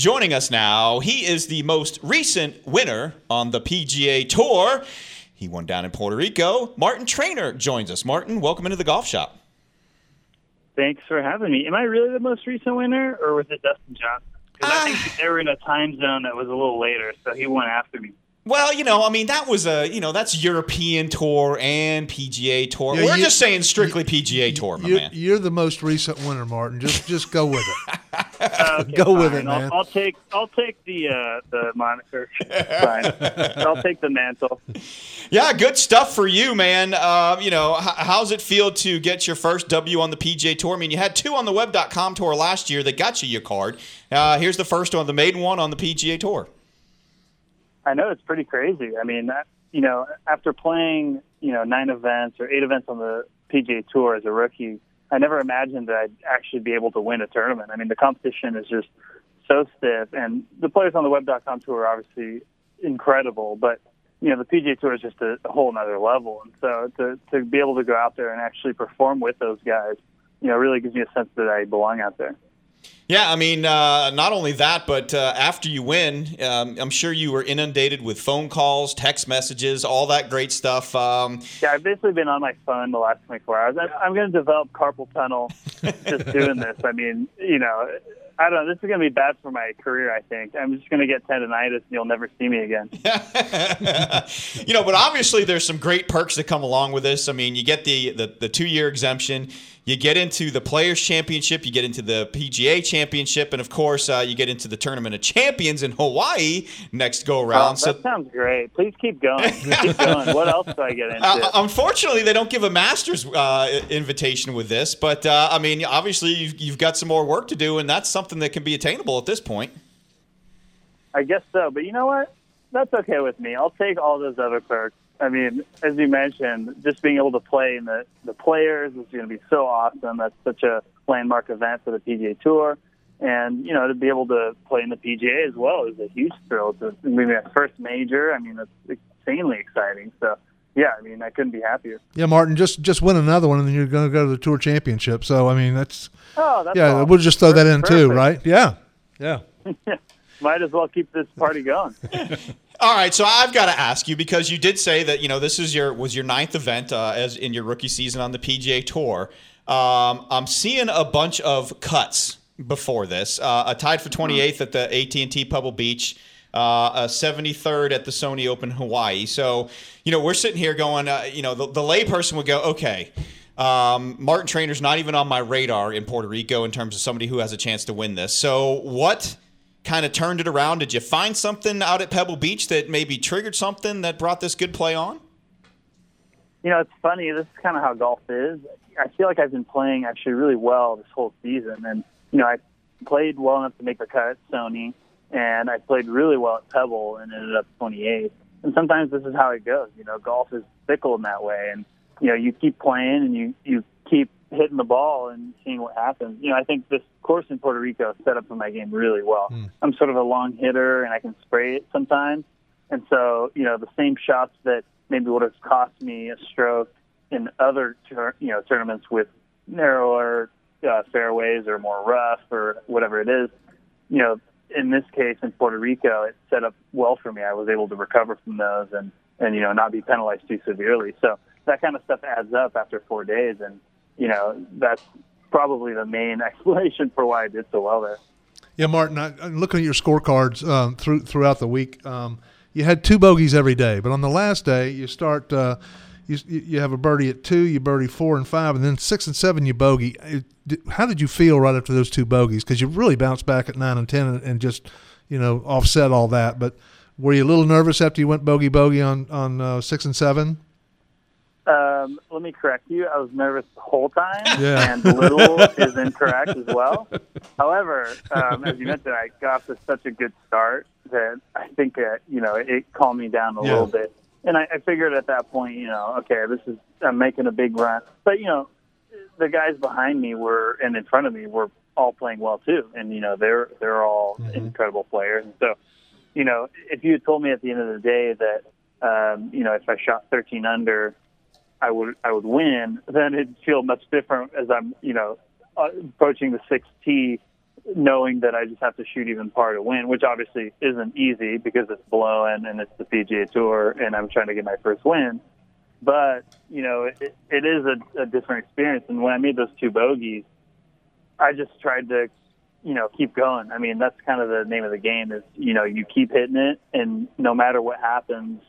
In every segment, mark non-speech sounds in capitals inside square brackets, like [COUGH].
Joining us now, he is the most recent winner on the PGA Tour. He won down in Puerto Rico. Martin Trainer joins us. Martin, welcome into the golf shop. Thanks for having me. Am I really the most recent winner, or was it Dustin Johnson? Because I think ah. they were in a time zone that was a little later, so he went after me. Well, you know, I mean, that was a, you know, that's European Tour and PGA Tour. Yeah, We're you- just saying strictly PGA Tour, my You're, man. you're the most recent winner, Martin. Just just go with it. [LAUGHS] [LAUGHS] Okay, Go with it, man. I'll, I'll take I'll take the uh, the moniker. [LAUGHS] fine. I'll take the mantle. Yeah, good stuff for you, man. Uh, you know, h- how's it feel to get your first W on the PGA Tour? I mean, you had two on the Web.com Tour last year that got you your card. Uh, here's the first one, the maiden one on the PGA Tour. I know it's pretty crazy. I mean, that- you know, after playing you know nine events or eight events on the PGA Tour as a rookie, I never imagined that I'd actually be able to win a tournament. I mean, the competition is just so stiff, and the players on the Web.com Tour are obviously incredible, but you know, the PGA Tour is just a, a whole nother level, and so to to be able to go out there and actually perform with those guys, you know, really gives me a sense that I belong out there. Yeah, I mean, uh, not only that, but uh, after you win, um, I'm sure you were inundated with phone calls, text messages, all that great stuff. Um, Yeah, I've basically been on my phone the last 24 hours. I'm, I'm going to develop carpal tunnel just doing this. I mean, you know, I don't know. This is going to be bad for my career, I think. I'm just going to get tendonitis and you'll never see me again. [LAUGHS] you know, but obviously there's some great perks that come along with this. I mean, you get the the, the two year exemption, you get into the Players Championship, you get into the PGA Championship, and of course, uh, you get into the Tournament of Champions in Hawaii next go Oh, around. that so. sounds great. Please keep going. keep going. What else do I get [LAUGHS] into? Uh, unfortunately, they don't give a Masters uh, invitation with this, but uh, I mean, obviously, you've, you've got some more work to do, and that's something that can be attainable at this point. I guess so. But you know what? That's okay with me. I'll take all those other perks. I mean, as you mentioned, just being able to play in the, the players is going to be so awesome. That's such a landmark event for the PGA Tour. And, you know, to be able to play in the PGA as well is a huge thrill. To maybe my first major, I mean, that's insanely exciting. So, yeah, I mean, I couldn't be happier. Yeah, Martin, just just win another one, and then you're going to go to the Tour Championship. So I mean, that's Oh, that's yeah. awesome. We'll just throw that in too, Perfect. right? Yeah, yeah. [LAUGHS] Might as well keep this party going. [LAUGHS] All right, so I've got to ask you because you did say that you know this is your was your ninth event uh, as in your rookie season on the PGA Tour. Um, I'm seeing a bunch of cuts before this. Uh, a tied for 28th at the AT&T Pebble Beach, uh, a 73rd at the Sony Open Hawaii. So you know we're sitting here going, uh, you know, the, the layperson would go, okay. Um, Martin Trainer's not even on my radar in Puerto Rico in terms of somebody who has a chance to win this. So what kind of turned it around? Did you find something out at Pebble Beach that maybe triggered something that brought this good play on? You know, it's funny. This is kind of how golf is. I feel like I've been playing actually really well this whole season, and you know, I played well enough to make the cut at Sony, and I played really well at Pebble and ended up 28th. And sometimes this is how it goes. You know, golf is fickle in that way, and you know, you keep playing and you you keep hitting the ball and seeing what happens. You know, I think this course in Puerto Rico set up for my game really well. I'm sort of a long hitter, and I can spray it sometimes. And so, you know, the same shots that maybe would have cost me a stroke in other, tur- you know, tournaments with narrower uh, fairways or more rough or whatever it is, you know, in this case in Puerto Rico, it set up well for me. I was able to recover from those and, and, you know, not be penalized too severely. So that kind of stuff adds up after four days. And, you know, that's probably the main [LAUGHS] explanation for why I did so well there. Yeah, Martin. I, I'm looking at your scorecards um, through throughout the week. Um, you had two bogeys every day, but on the last day, you start. Uh, you you have a birdie at two, you birdie four and five, and then six and seven you bogey. How did you feel right after those two bogeys? Because you really bounced back at nine and ten and, and just you know offset all that. But were you a little nervous after you went bogey bogey on on uh, six and seven? Um, let me correct you. I was nervous the whole time, [LAUGHS] Yeah. and little is incorrect as well. However, um, as you mentioned, I got off to such a good start that I think uh, you know it calmed me down a Yeah. little bit. And I, I figured at that point, you know, okay, this is I'm making a big run. But you know, the guys behind me were and in front of me were all playing well too, and you know they're they're all incredible players. And so, you know, if you had told me at the end of the day that um, you know if I shot 13 under I would I would win, then it'd feel much different as I'm you know uh, approaching the sixth tee knowing that I just have to shoot even par to win, which obviously isn't easy because it's blowing and it's the PGA Tour and I'm trying to get my first win. But you know, it, it is a, a different experience. And when I made those two bogeys, I just tried to, you know, keep going. I mean, that's kind of the name of the game is you know you keep hitting it, and no matter what happens,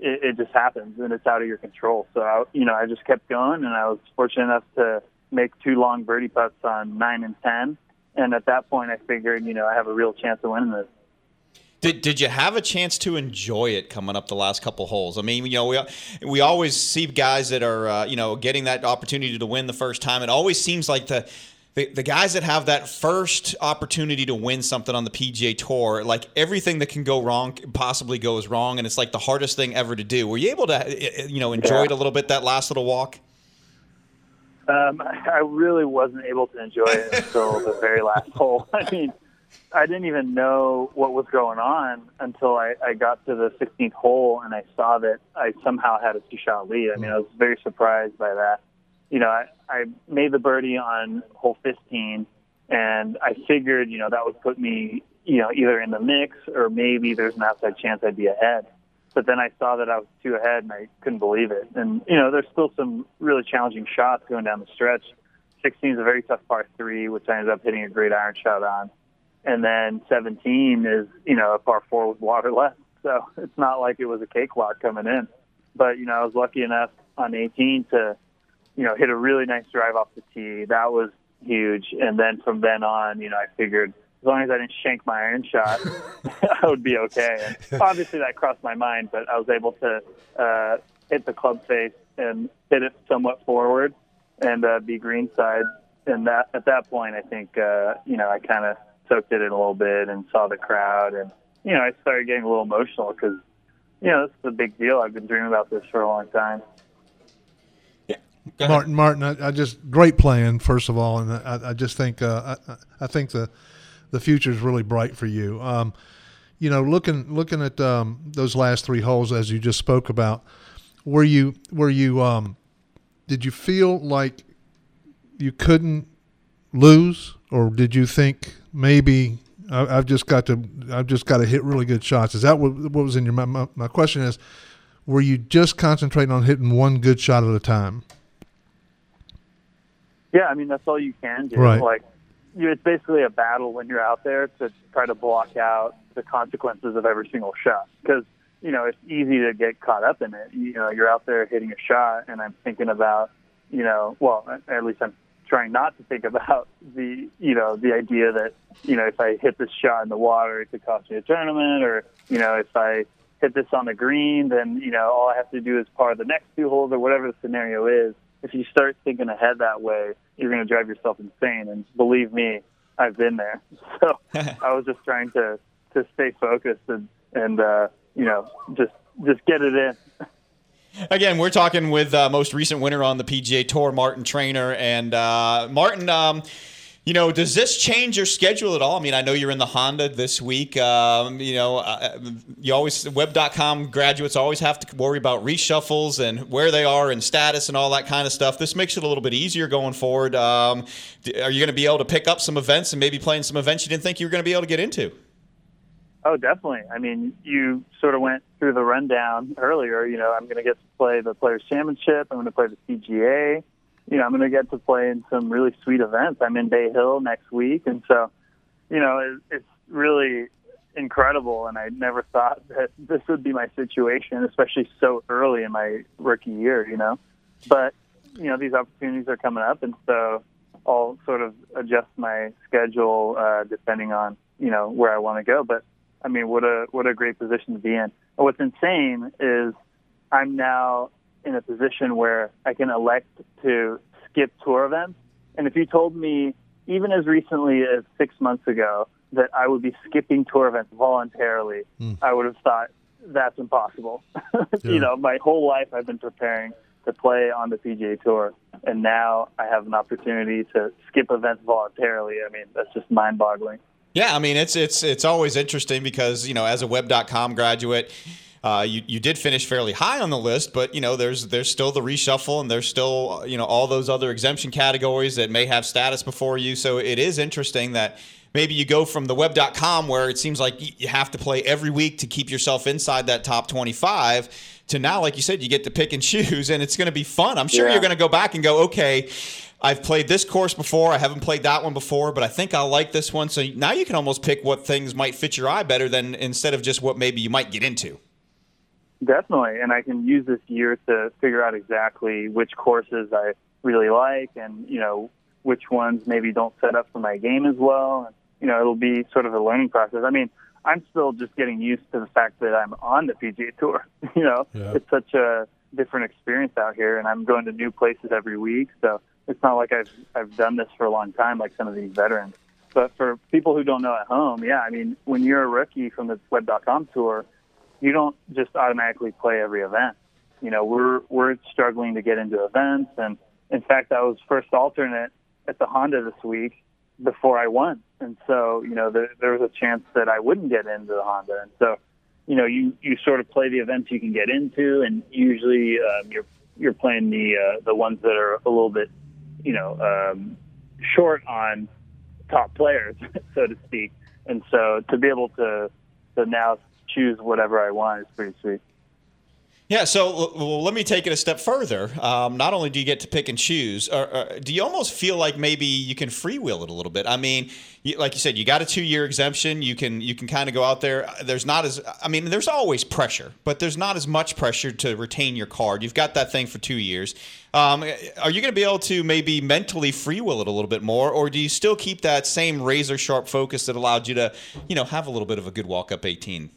it, it just happens and it's out of your control. So I, you know, I just kept going, and I was fortunate enough to make two long birdie putts on nine and ten. And at that point, I figured, you know, I have a real chance of winning this. Did, did you have a chance to enjoy it coming up the last couple holes? I mean, you know, we we always see guys that are uh, you know getting that opportunity to win the first time. It always seems like the, the the guys that have that first opportunity to win something on the PGA Tour, like everything that can go wrong possibly goes wrong, and it's like the hardest thing ever to do. Were you able to you know enjoy Yeah. it a little bit that last little walk? Um, [LAUGHS] I really wasn't able to enjoy it until the very last [LAUGHS] hole. I mean, I didn't even know what was going on until I, I got to the 16th hole and I saw that I somehow had a two-shot lead. I mean, I was very surprised by that. You know, I, I made the birdie on hole 15, and I figured, you know, that would put me, you know, either in the mix or maybe there's an outside chance I'd be ahead. But then I saw that I was two ahead, and I couldn't believe it. And you know, there's still some really challenging shots going down the stretch. 16 is a very tough par three, which I ended up hitting a great iron shot on. And then 17 is, you know, a par four with water [LAUGHS] left. So it's not like it was a cakewalk coming in. But, you know, I was lucky enough on 18 to, you know, hit a really nice drive off the tee. That was huge. And then from then on, you know, I figured as long as I didn't shank my iron shot, [LAUGHS] I would be okay. And obviously that crossed my mind, but I was able to uh, hit the club face and hit it somewhat forward and uh, be greenside. And that at that point, I think uh, you know I kind of soaked it in a little bit and saw the crowd, and you know I started getting a little emotional because you know this is a big deal. I've been dreaming about this for a long time. Martin, Martin, I, I just great plan first of all, and I, I just think uh, I, I think the the future is really bright for you. Um, you know, looking looking at um, those last three holes as you just spoke about, were you were you um, did you feel like you couldn't lose, or did you think maybe I, I've just got to I've just got to hit really good shots? Is that what, what was in your mind? My, my question is, were you just concentrating on hitting one good shot at a time? Yeah, I mean that's all you can do. Right. Like, you, it's basically a battle when you're out there to try to block out the consequences of every single shot. Because you know it's easy to get caught up in it. You know, you're out there hitting a shot, and I'm thinking about, you know, well, at least I'm trying not to think about the, you know, the idea that, you know, if I hit this shot in the water, it could cost me a tournament, or you know, if I hit this on the green, then you know, all I have to do is par the next two holes, or whatever the scenario is if you start thinking ahead that way, you're going to drive yourself insane. And believe me, I've been there. [LAUGHS] So [LAUGHS] I was just trying to to stay focused and and uh, you know just just get it in. Again, we're talking with uh, most recent winner on the PGA Tour, Martin Trainer, and uh, Martin. Um, you know, does this change your schedule at all? I mean, I know you're in the Honda this week. Um, you know, uh, you always web.com graduates always have to worry about reshuffles and where they are and status and all that kind of stuff. This makes it a little bit easier going forward. Um, are you going to be able to pick up some events and maybe playing some events you didn't think you were going to be able to get into? Oh, definitely. I mean, you sort of went through the rundown earlier. You know, I'm going to get to play the Players Championship. I'm going to play the PGA. You know, I'm going to get to play in some really sweet events. I'm in Bay Hill next week, and so, you know, it, it's really incredible. And I never thought that this would be my situation, especially so early in my rookie year. You know, but you know, these opportunities are coming up, and so I'll sort of adjust my schedule uh, depending on you know where I want to go. But I mean, what a what a great position to be in. And what's insane is I'm now in a position where I can elect to skip tour events. And if you told me even as recently as six months ago that I would be skipping tour events voluntarily, hmm. I would have thought that's impossible. [LAUGHS] Yeah. you know, my whole life I've been preparing to play on the PGA Tour, and now I have an opportunity to skip events voluntarily. I mean, that's just mind-boggling. Yeah, I mean it's it's it's always interesting because you know as a web.com graduate, uh, you you did finish fairly high on the list, but you know there's there's still the reshuffle and there's still you know all those other exemption categories that may have status before you. So it is interesting that maybe you go from the web.com where it seems like you have to play every week to keep yourself inside that top 25 to now, like you said, you get to pick and [LAUGHS] choose, and it's going to be fun. I'm sure Yeah. you're going to go back and go, okay, I've played this course before. I haven't played that one before, but I think I'll like this one. So now you can almost pick what things might fit your eye better than instead of just what maybe you might get into. Definitely, and I can use this year to figure out exactly which courses I really like, and you know which ones maybe don't set up for my game as well. And you know, it'll be sort of a learning process. I mean, I'm still just getting used to the fact that I'm on the PGA Tour. [LAUGHS] you know, Yeah. it's such a different experience out here, and I'm going to new places every week. So it's not like I've I've done this for a long time like some of these veterans. But for people who don't know at home, yeah, I mean, when you're a rookie from the Web.com tour, you don't just automatically play every event. You know, we're we're struggling to get into events, and in fact, I was first alternate at the Honda this week before I won, and so you know there, there was a chance that I wouldn't get into the Honda, and so you know you you sort of play the events you can get into, and usually um, you're you're playing the uh, the ones that are a little bit you know um, short on top players, [LAUGHS] so to speak, and so to be able to to now choose whatever I want is pretty sweet. Yeah, so well, let me take it a step further. Um, not only do you get to pick and choose, or, or do you almost feel like maybe you can freewheel it a little bit? I mean, you, like you said, you got a two-year exemption. You can you can kind of go out there. There's not as I mean, there's always pressure, but there's not as much pressure to retain your card. You've got that thing for two years. Um, are you going to be able to maybe mentally freewheel it a little bit more, or do you still keep that same razor sharp focus that allowed you to, you know, have a little bit of a good walk up 18?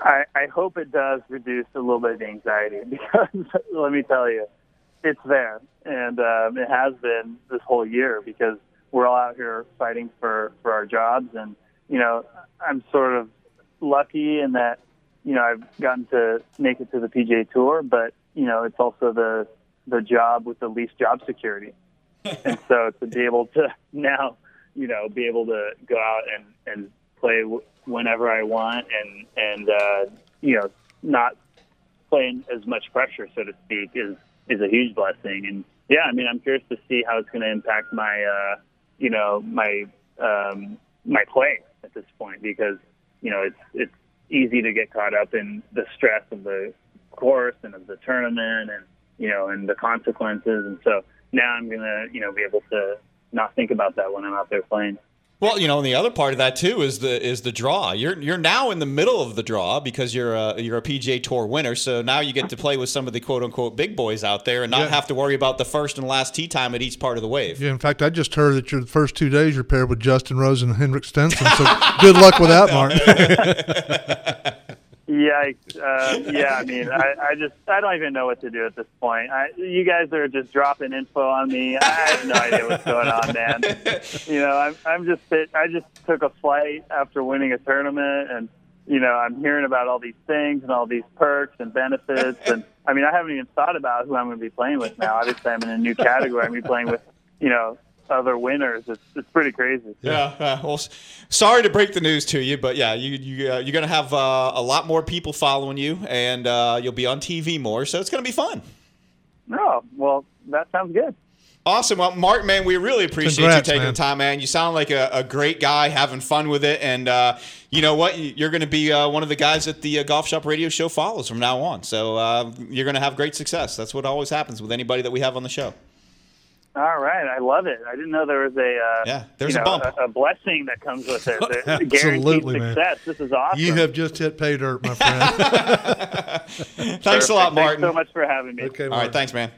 I, I hope it does reduce a little bit of the anxiety [LAUGHS] because let me tell you, it's there, and um, it has been this whole year because we're all out here fighting for for our jobs, and you know I'm sort of lucky in that you know I've gotten to make it to the PGA Tour, but you know it's also the the job with the least job security, [LAUGHS] and so to be able to [LAUGHS] now you know be able to go out and and play whenever I want and and uh, you know not playing as much pressure, so to speak, is is a huge blessing. And yeah, I mean, I'm curious to see how it's going to impact my uh, you know my um, my play at this point because you know it's it's easy to get caught up in the stress of the course and of the tournament and you know and the consequences. And so now I'm gonna you know be able to not think about that when I'm out there playing. Well, you know, and the other part of that too is the is the draw. You're you're now in the middle of the draw because you're a you're a PGA Tour winner. So now you get to play with some of the quote unquote big boys out there and not Yeah. have to worry about the first and last tee time at each part of the wave. Yeah, in fact, I just heard that your first two days you're paired with Justin Rose and Henrik Stenson. So good luck with that, [LAUGHS] Martin. [LAUGHS] Yikes! Uh, yeah, I mean, I, I just I don't even know what to do at this point. I, you guys are just dropping info on me. I have no idea what's going on, man. You know, I'm I'm just I just took a flight after winning a tournament, and you know, I'm hearing about all these things and all these perks and benefits, and I mean, I haven't even thought about who I'm going to be playing with now. Obviously, I'm in a new category. I'm going to be playing with, you know, other winners. It's it's pretty crazy. Yeah. uh, well, sorry to break the news to you, but yeah, you you uh, you're gonna have uh, a lot more people following you, and uh, you'll be on TV more. So it's gonna be fun. Oh, well, that sounds good. Awesome. Well, Mark, man, we really appreciate Congrats, you taking man. the time, man. You sound like a, a great guy, having fun with it. And uh, you know what? You're going to be uh, one of the guys that the uh, Golf Shop Radio Show follows from now on. So uh, you're going to have great success. That's what always happens with anybody that we have on the show. All right, I love it. I didn't know there was a uh, Yeah, there's you a bump. A, a blessing that comes with it. [LAUGHS] Guaranteed Absolutely, man. success. This is awesome. You have just hit pay dirt, my friend. [LAUGHS] Thanks a lot, Perfect. Martin. Thanks so much for having me. okay, All right, Martin. thanks, man.